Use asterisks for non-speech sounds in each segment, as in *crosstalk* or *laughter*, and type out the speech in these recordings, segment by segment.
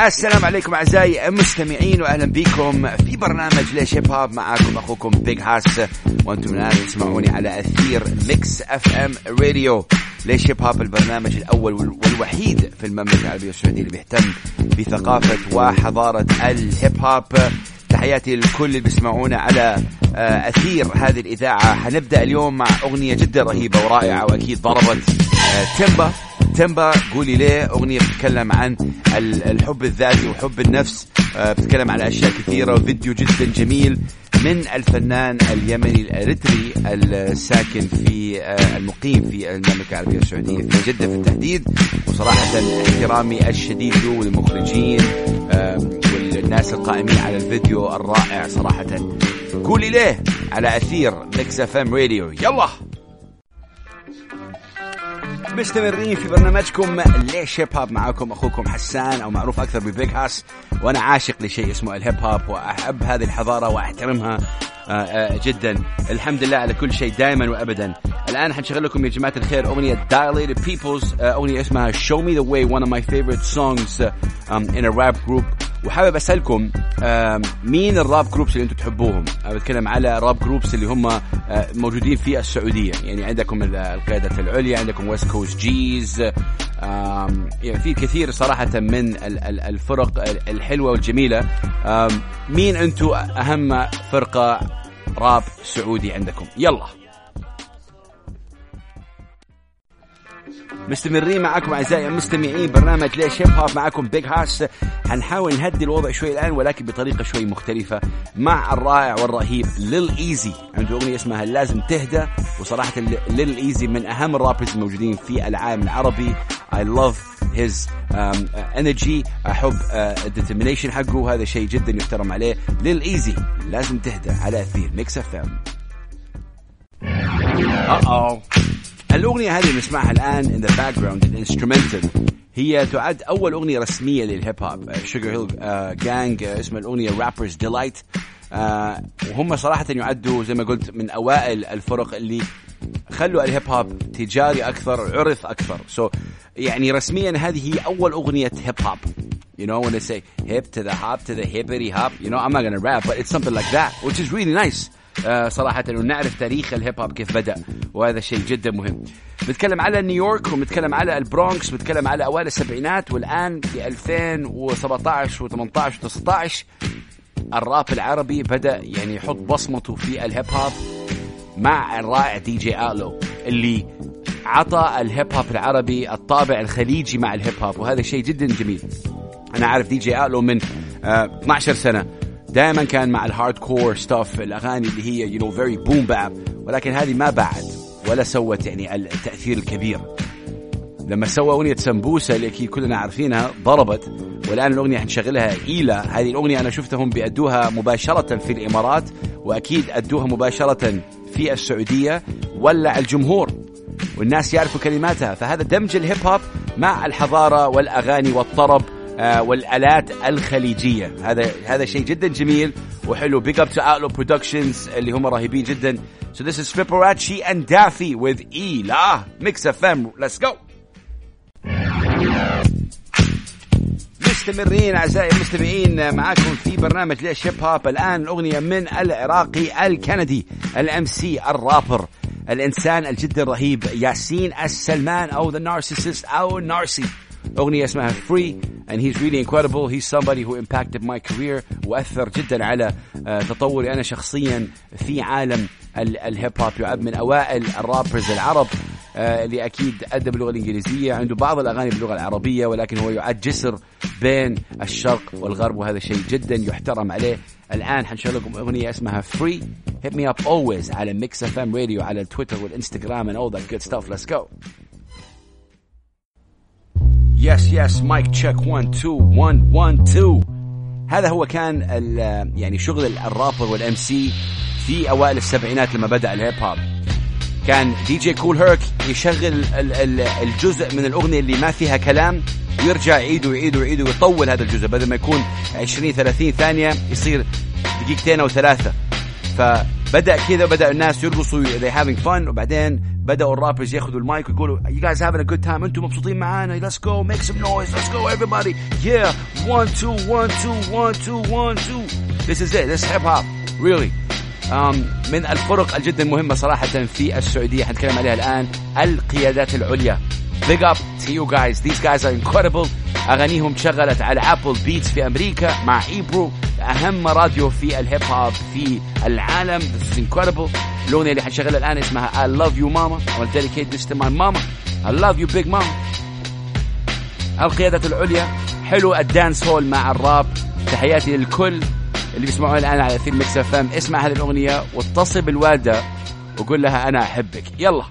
السلام عليكم أعزائي المستمعين واهلا بكم في برنامج ليش هيب هوب معاكم أخوكم بيج هاس وأنتم الآن تسمعوني على أثير ميكس اف ام راديو ليش هيب هوب البرنامج الأول والوحيد في المملكة العربية السعودية اللي بيهتم بثقافة وحضارة الهيب هوب تحياتي للكل اللي بيسمعونا على آه، أثير هذه الإذاعة. حنبدأ اليوم مع أغنية جدا رهيبة ورائعة وأكيد ضربت آه، تيمبا قولي ليه. أغنية بتتكلم عن الحب الذاتي وحب النفس. آه، بتتكلم عن أشياء كثيرة وفيديو جدا جميل من الفنان اليمني الإريتري الساكن في المقيم في المملكة العربية السعودية في جدة في التحديد وصراحة احترامي الشديد له وللمخرجين الناس القائمين على الفيديو الرائع صراحة. قولي ليه على أثير ميكس اف ام راديو يلا! مستمرين في برنامجكم. ليش هيب هوب معاكم أخوكم حسان أو معروف أكثر ببيج هاس وأنا عاشق لشيء اسمه الهيب هوب وأحب هذه الحضارة وأحترمها آه، آه، جدا. الحمد لله على كل شيء دائما وابدا. الآن حنشغل لكم يا جماعة الخير أغنية Dilated Peoples آه، أغنية اسمها Me the Way one of my favorite songs um, in a rap group. وحابب أسألكم مين الراب groups اللي أنتم تحبوهم؟ بتكلم على راب groups اللي هم موجودين في السعودية، يعني عندكم القيادة العليا، عندكم ويست كوست جيز يعني في كثير صراحة من الفرق الحلوة والجميلة. مين أنتم أهم فرقة راب سعودي عندكم؟ يلا مستمرين معكم أعزائي المستمعين برنامج ليش هيب هوب معكم بيج هاس حنحاول نهدي الوضع شوي الآن ولكن بطريقة شوي مختلفة مع الرائع والرهيب ليل ايزي عنده أغنية اسمها لازم تهدى وصراحة ليل ايزي من أهم ال rappers الموجودين في العالم العربي. His um, uh, energy. أحب ال determination uh, حقه هذا شيء جدا يحترم عليه. ليل ايزي لازم تهدى على اثير ميكس اف ام Uh-oh. الأغنية هذه اللي نسمعها الآن in the background ال instrumental هي تعد أول أغنية رسمية للهيب هوب شوجر هيل جانج اسم الأغنية Rapper's Delight وهم صراحة يعدوا زي ما قلت من أوائل الفرق اللي خلوا الهيب هوب تجاري أكثر عرف أكثر. so so, يعني رسميا هذه هي أول أغنية هيب هوب You know, when they say hip to the hop to the hippity hop, you know, I'm not to rap, but it's something like that, which is really nice. آه صراحة انه نعرف تاريخ الهيب هوب كيف بدأ وهذا شيء جدا مهم. بنتكلم على نيويورك وبنتكلم على البرونكس بنتكلم على أوائل السبعينات والآن في 2017 و18 و19 الراب العربي بدأ يعني يحط بصمته في الهيب هوب مع الرائع دي جي آلو اللي عطى الهيب هوب العربي الطابع الخليجي مع الهيب هوب وهذا شيء جدا جميل. أنا عارف دي جي آلو من آه 12 سنة دائما كان مع ال hardcore stuff الأغاني اللي هي you know very boom bap ولكن هذه ما بعد ولا سوت يعني التأثير الكبير. لما سوى أغنية سمبوسة اللي أكيد كلنا عارفينها ضربت. والآن الأغنية حنشغلها ايلا هذه الأغنية أنا شفتهم بيأدوها مباشرة في الإمارات وأكيد أدوها مباشرة في السعودية ولع الجمهور. والناس يعرفوا كلماتها. فهذا دمج الهيب هوب مع الحضارة والأغاني والطرب. والآلات الخليجية. هذا هذا شيء جدا جميل وحلو. بيج اب تو اوتلو برودكشنز اللي هم رهيبين جدا. So this is Fibonacci and Daffy with E لا ميكس اف ام let's go. مستمرين أعزائي المستمعين معاكم في برنامج ليش هيب هوب الآن الأغنية من العراقي الكندي الأم سي الرابر الإنسان الجدا رهيب ياسين السلمان أو ذا نارسيسست أو نارسي. أغنية اسمها Free and he's really incredible. He's somebody who impacted my career وأثر جدا على تطوري أنا شخصيا في عالم الهيب هوب يعد من أوائل الرابرز العرب اللي أكيد أدى باللغة الإنجليزية عنده بعض الأغاني باللغة العربية ولكن هو يعد جسر بين الشرق والغرب وهذا شيء جدا يحترم عليه. الآن حنشغل لكم أغنية اسمها Free. Hit Me Up Always على Mix FM Radio على التويتر والإنستغرام and all that good stuff. Let's go. yes yes mic check 1 2 1 1 2 هذا هو كان يعني شغل ال rapper وال MC في أوائل السبعينات لما بدأ الهيب هوب كان دي جي كول هيرك يشغل الجزء من الأغنية اللي ما فيها كلام ويرجع يعيد ويعيد ويعيد ويطول هذا الجزء بدل ما يكون 20 30 ثانية يصير دقيقتين أو ثلاثة. ف بدأ كذا بدأ الناس يرقصوا they having fun وبعدين بدأوا ال rappers ياخذوا المايك ويقولوا you guys having a good time أنتم مبسوطين معانا؟ Let's go make some noise. Let's go everybody. Yeah. One two one two one two one two. This is it. This is hip hop. Really. Um, من الفرق الجدا مهمة صراحة في السعودية حنتكلم عليها الآن القيادات العليا. Big up to you guys. These guys are incredible. أغانيهم شغلت على Apple Beats في أمريكا مع إيبرو أهم راديو في الهيب هوب في العالم. This is incredible. الأغنية اللي حنشغلها الآن اسمها I love you mama. I will dedicate this to my mama. I love you big mama. القيادة العليا. حلو ال dancehall مع الراب. تحياتي للكل اللي بيسمعوها الآن على أثير ميكس اف ام اسمع هذه الأغنية واتصل بالوالدة وقول لها أنا أحبك. يلا.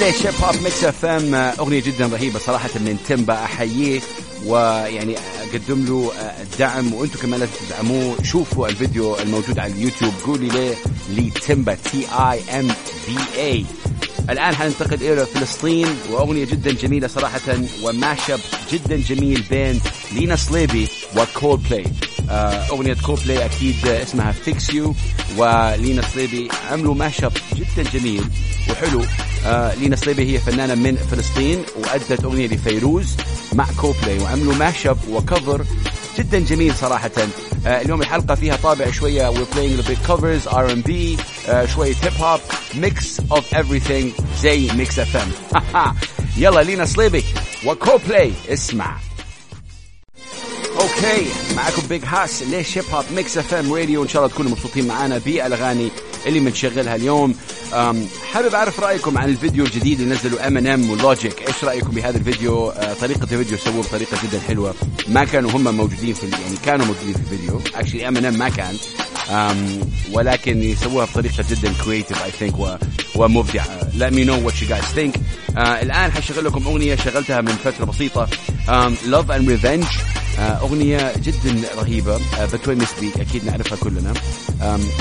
ليش هيب هوب ميكس اف ام أغنية جدا رهيبة صراحة من تيمبا. احييه ويعني أقدم له الدعم وأنتم كمان لازم تدعموه. شوفوا الفيديو الموجود على اليوتيوب. قولي ليه؟ لتيمبا T E M B A الآن حننتقل إلى فلسطين وأغنية جدا جميلة صراحة و mashup جدا جميل بين لينا صليبي وكول بلاي أغنية كول بلاي أكيد اسمها Fix You ولينا صليبي عملوا mashup جدا جميل. وحلو آه لينا صليبي هي فنانة من فلسطين وأدت أغنية لفيروز مع كوبلاي وعملوا ماشب و cover جدا جميل صراحة. آه اليوم الحلقة فيها طابع شوية we're playing a bit covers R&B آه شوية هيب هوب mix of everything زي ميكس اف ام يلا لينا صليبي وكوبلاي اسمع. أوكي معكم بيج هاس ليش هيب هوب ميكس اف ام راديو إن شاء الله تكونوا مبسوطين معنا بالأغاني. اللي بنشغلها اليوم. حابب أعرف رأيكم عن الفيديو الجديد اللي نزلوا ام ان ام ولوجيك إيش رأيكم بهذا الفيديو؟ آه طريقة الفيديو سووه بطريقة جدا حلوة. ما كانوا هم موجودين في يعني كانوا موجودين في الفيديو. actually Eminem ما كان. ولكن يسووها بطريقة جدا creative I think ومبدعة. Let me know what you guys think. آه الآن حشغل لكم أغنية شغلتها من فترة بسيطة. Love and Revenge. أغنية جدا رهيبة. بتونس بيك أكيد نعرفها كلنا.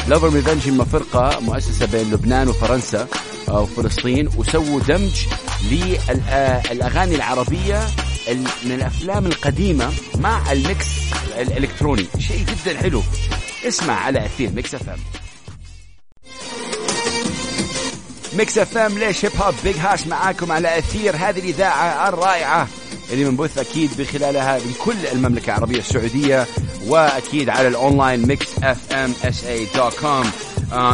Love Revenge هم فرقة مؤسسة بين لبنان وفرنسا وفلسطين وسووا دمج للأغاني العربية من الأفلام القديمة مع ال mix الإلكتروني. شيء جدا حلو. اسمع على أثير Mix FM. Mix FM ليش هيب هوب؟ Big Hass معاكم على أثير. هذه الإذاعة الرائعة. اللي منبث أكيد بخلالها من كل المملكة العربية السعودية وأكيد على ال online Mix FM SA dot com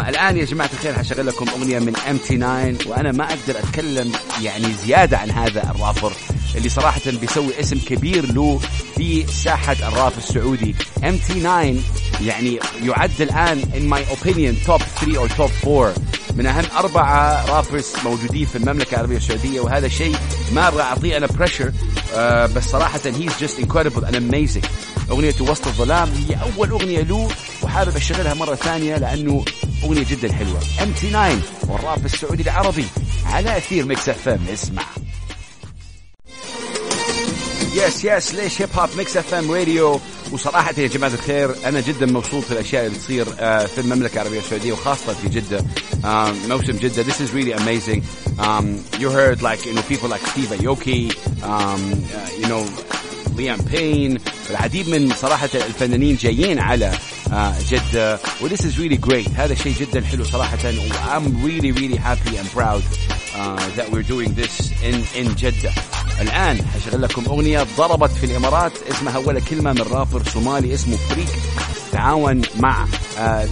الآن يا جماعة الخير حشغل لكم أغنية من MT 9 وأنا ما أقدر أتكلم يعني زيادة عن هذا الرابر اللي صراحة بيسوي اسم كبير له في ساحة الراب السعودي. MT 9 يعني يعد الآن in my opinion top 3 أو top 4 من أهم أربعة rappers موجودين في المملكة العربية السعودية وهذا شيء ما أبغى أعطيه أنا pressure آه بس صراحة he's just incredible and amazing أغنية وسط الظلام هي أول أغنية له وحابب اشغلها مرة ثانية لأنه أغنية جدا حلوة. MT 9 والراب السعودي العربي على أثير Mix FM اسمع. Yes yes ليش هيب هوب Mix FM Radio وصراحة يا جماعة الخير أنا جدا مبسوط في الأشياء اللي تصير في المملكة العربية السعودية وخاصة في جدة موسم جدة this is really amazing um, you heard like you know people like Steve Aoki um, uh, you know Liam Payne العديد من صراحة الفنانين جايين على جدة و this is really great هذا شيء جدا حلو صراحة I'm really really happy and proud uh, that we're doing this in in جدة الآن حشغل لكم أغنية ضربت في الإمارات اسمها ولا كلمة من رابر صومالي اسمه Freek تعاون مع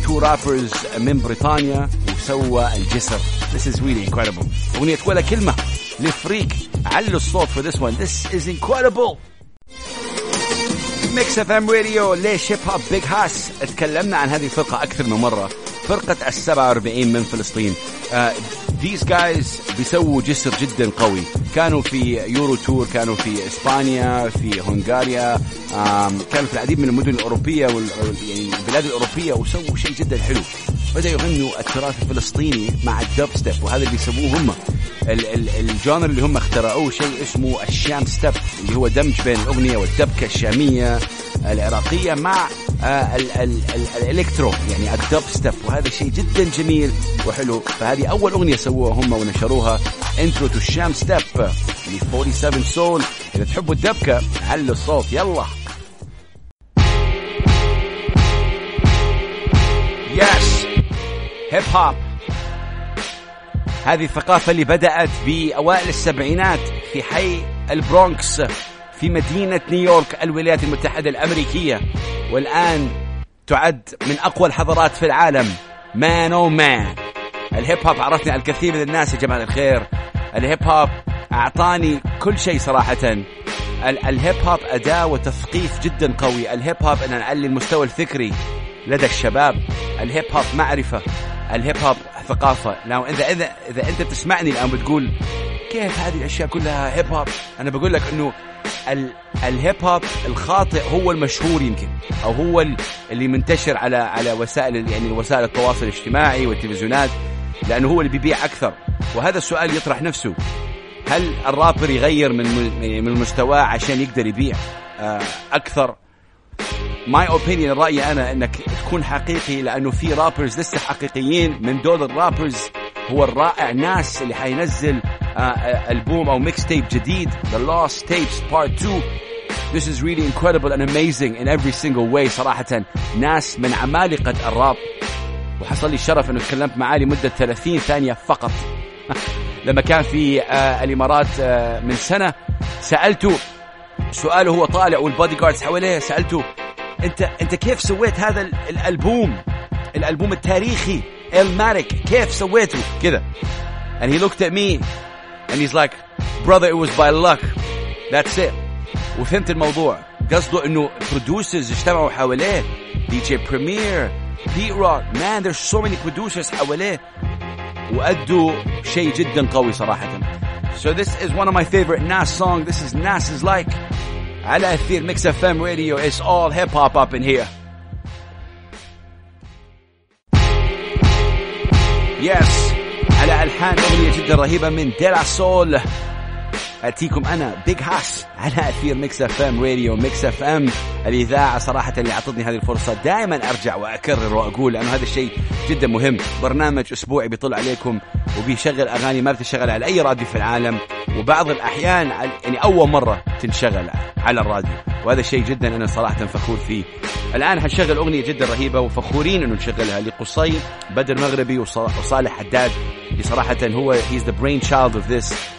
two uh, rappers من بريطانيا وسوى الجسر. This is really incredible. أغنية ولا كلمة ل Freek علوا الصوت for this one. This is incredible. Mix FM Radio ليش هيب هوب Big Hass تكلمنا عن هذه الفرقة أكثر من مرة. فرقة ال 47 من فلسطين. These guys بيسووا جسر جدا قوي. كانوا في Euro tour كانوا في إسبانيا في هنغاريا كانوا في العديد من المدن الأوروبية وال يعني البلاد الأوروبية وسووا شيء جدا حلو. بدأوا يغنوا التراث الفلسطيني مع الدب ستيب وهذا اللي بيسووه هم. ال genre اللي هم اخترعوه شيء اسمه ال Shamstep اللي هو دمج بين الأغنية والدبكة الشامية العراقية مع ال ال electro يعني الدب ستيب وهذا شيء جدا جميل وحلو. فهذه أول أغنية سووها هم ونشروها Intro to ال Shamstep ل 47 Soul إذا تحبوا الدبكة علوا الصوت. يلا. Yes هيب هوب هذه الثقافة اللي بدأت بأوائل السبعينات في حي البرونكس. في مدينة نيويورك الولايات المتحدة الأمريكية. والآن تعد من أقوى الحضارات في العالم. Man oh man الهيب هوب عرفني الكثير من الناس يا جماعة الخير. الهيب هوب أعطاني كل شيء صراحة. الهيب هوب أداة وتثقيف جدا قوي. الهيب هوب أن نعلي المستوى الفكري لدى الشباب. الهيب هوب معرفة. الهيب هوب ثقافة. لو إذا إذا إذا أنت تسمعني الآن بتقول كيف هذه الأشياء كلها هيب هوب؟ أنا بقول لك إنه الهيب هوب الخاطئ هو المشهور يمكن أو هو اللي منتشر على على وسائل يعني وسائل التواصل الاجتماعي والتلفزيونات لأنه هو اللي بيبيع أكثر. وهذا السؤال يطرح نفسه. هل الرابر يغير من من مستواه عشان يقدر يبيع؟ آه، أكثر. My opinion رايي أنا إنك تكون حقيقي لأنه في rappers لسه حقيقيين من دول ال rappers هو الرائع Nas اللي حينزل آه، آه، ألبوم أو mixtape جديد The Lost Tapes Part 2 This is really incredible and amazing in every single way صراحة. Nas من عمالقة الراب. وحصل لي الشرف إنه تكلمت معاه لمدة 30 ثانية فقط. *laughs* لما كان في آه الإمارات آه من سنة سألته سؤال وهو طالع وال bodyguards حواليه سألته أنت أنت كيف سويت هذا الألبوم؟ الألبوم التاريخي. المارك كيف سويته كذا and he looked at me and he's like brother it was by luck that's it وفهمت الموضوع قصده انه producers اجتمعوا حواليه دي جي بريمير بيت روك مان there's so many producers حواليه وأدوا شيء جدا قوي صراحة so this is one of my favorite Nas song this is Nas's like على أثير ميكس اف ام راديو it's all hip hop up in here Yes. على ألحان أغنية جدا رهيبة من De La Soul. أتيكم أنا Big Hass على أثير Mix FM Radio Mix FM الإذاعة صراحة اللي أعطتني هذه الفرصة دائما أرجع وأكرر وأقول لأنه هذا الشيء جدا مهم. برنامج أسبوعي بيطل عليكم وبيشغل أغاني ما بتشغل على أي راديو في العالم وبعض الأحيان يعني أول مرة تنشغل على الراديو. وهذا الشيء جدا أنا صراحة فخور فيه. الآن حنشغل أغنية جدا رهيبة وفخورين انه نشغلها لقصي بدر مغربي وصالح حداد. اللي صراحة who is the brainchild of this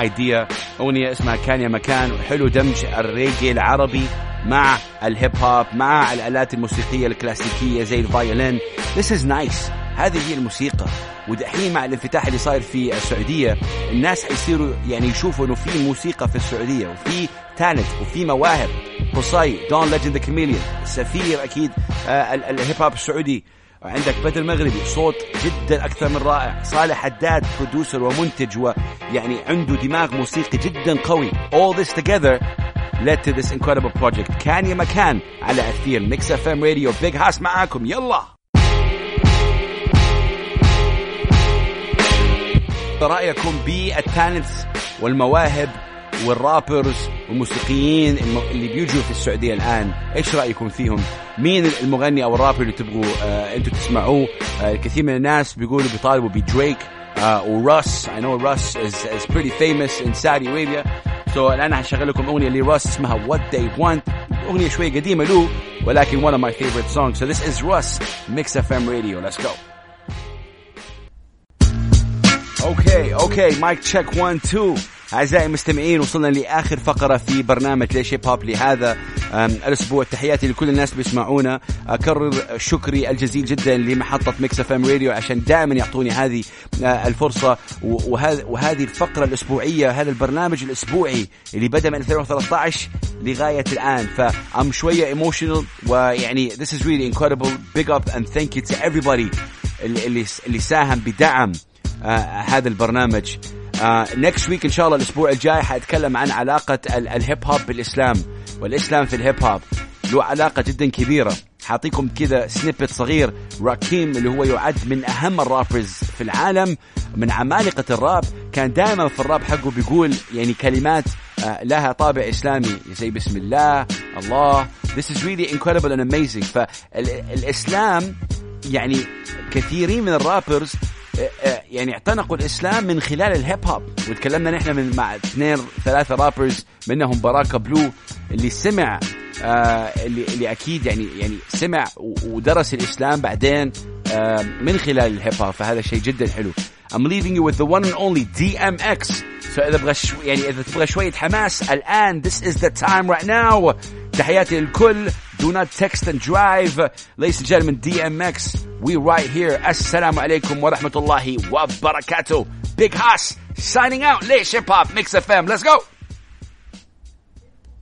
idea أغنية اسمها كان يا مكان. وحلو دمج الريجي العربي مع الهيب هوب مع الآلات الموسيقية الكلاسيكية زي ال violin This is nice. هذه هي الموسيقى. ودحين مع الانفتاح اللي صاير في السعودية الناس حيصيروا يعني يشوفوا إنه في موسيقى في السعودية وفي talent وفي مواهب. قصي Don Legend the Kamelion سفير أكيد آه الهيب هوب السعودي. عندك بدر مغربي صوت جدا أكثر من رائع. صالح حداد producer ومنتج ويعني عنده دماغ موسيقي جدا قوي. All this together led to this incredible project. كان يا مكان على اثير Mix FM Radio Big Hass معاكم. يلا! رأيكم بال talents والمواهب وال rappers والموسيقيين اللي بيجوا في السعودية الآن؟ إيش رأيكم فيهم؟ مين المغني أو الرابر اللي تبغوا آه أنتم تسمعوه؟ آه الكثير من الناس بيقولوا بيطالبوا بدريك آه و Russ I know Russ is, is pretty famous in Saudi Arabia. So الآن هشغل لكم أغنية ل Russ اسمها What They Want. أغنية شوي قديمة له ولكن one of my favorite songs. So this is Russ Mix FM Radio. Let's go. Okay, okay, mic check one, two. أعزائي المستمعين وصلنا لآخر فقرة في برنامج ليش هيب لهذا الأسبوع. تحياتي لكل الناس بيسمعونا. أكرر شكري الجزيل جدا لمحطة Mix FM Radio عشان دائما يعطوني هذه آه، الفرصة. وهذه الفقرة الأسبوعية هذا البرنامج الأسبوعي اللي بدأ من 2013 لغاية الآن. ف um شوية emotional ويعني this is really incredible. Big up and thank you to everybody اللي اللي ساهم بدعم. هذا البرنامج. next uh, week إن شاء الله الأسبوع الجاي حأتكلم عن علاقة الهيب هوب بالإسلام والإسلام في الهيب هوب. له علاقة جدا كبيرة. حأعطيكم كذا snippet صغير راكيم اللي هو يعد من أهم الرابرز في العالم من عمالقة الراب. كان دائما في الراب حقه بيقول يعني كلمات uh, لها طابع إسلامي. زي بسم الله الله. This is really incredible and amazing. فالاسلام يعني كثيرين من الرابرز يعني اعتنقوا الإسلام من خلال الهيب هوب وتكلمنا نحن من مع اثنين ثلاثة رابرز منهم باراكا بلو اللي سمع آه اللي اللي أكيد يعني يعني سمع ودرس الإسلام بعدين آه من خلال الهيب هوب فهذا شيء جدا حلو. I'm leaving you with the one and only DMX so إذا بغى يعني إذا تبغى شوية حماس الآن this is the time right now. تحياتي للكل do not text and drive ladies and gentlemen DMX we right here السلام عليكم ورحمة الله وبركاته Big Haas signing out ليش هيب هوب ميكس اف ام let's go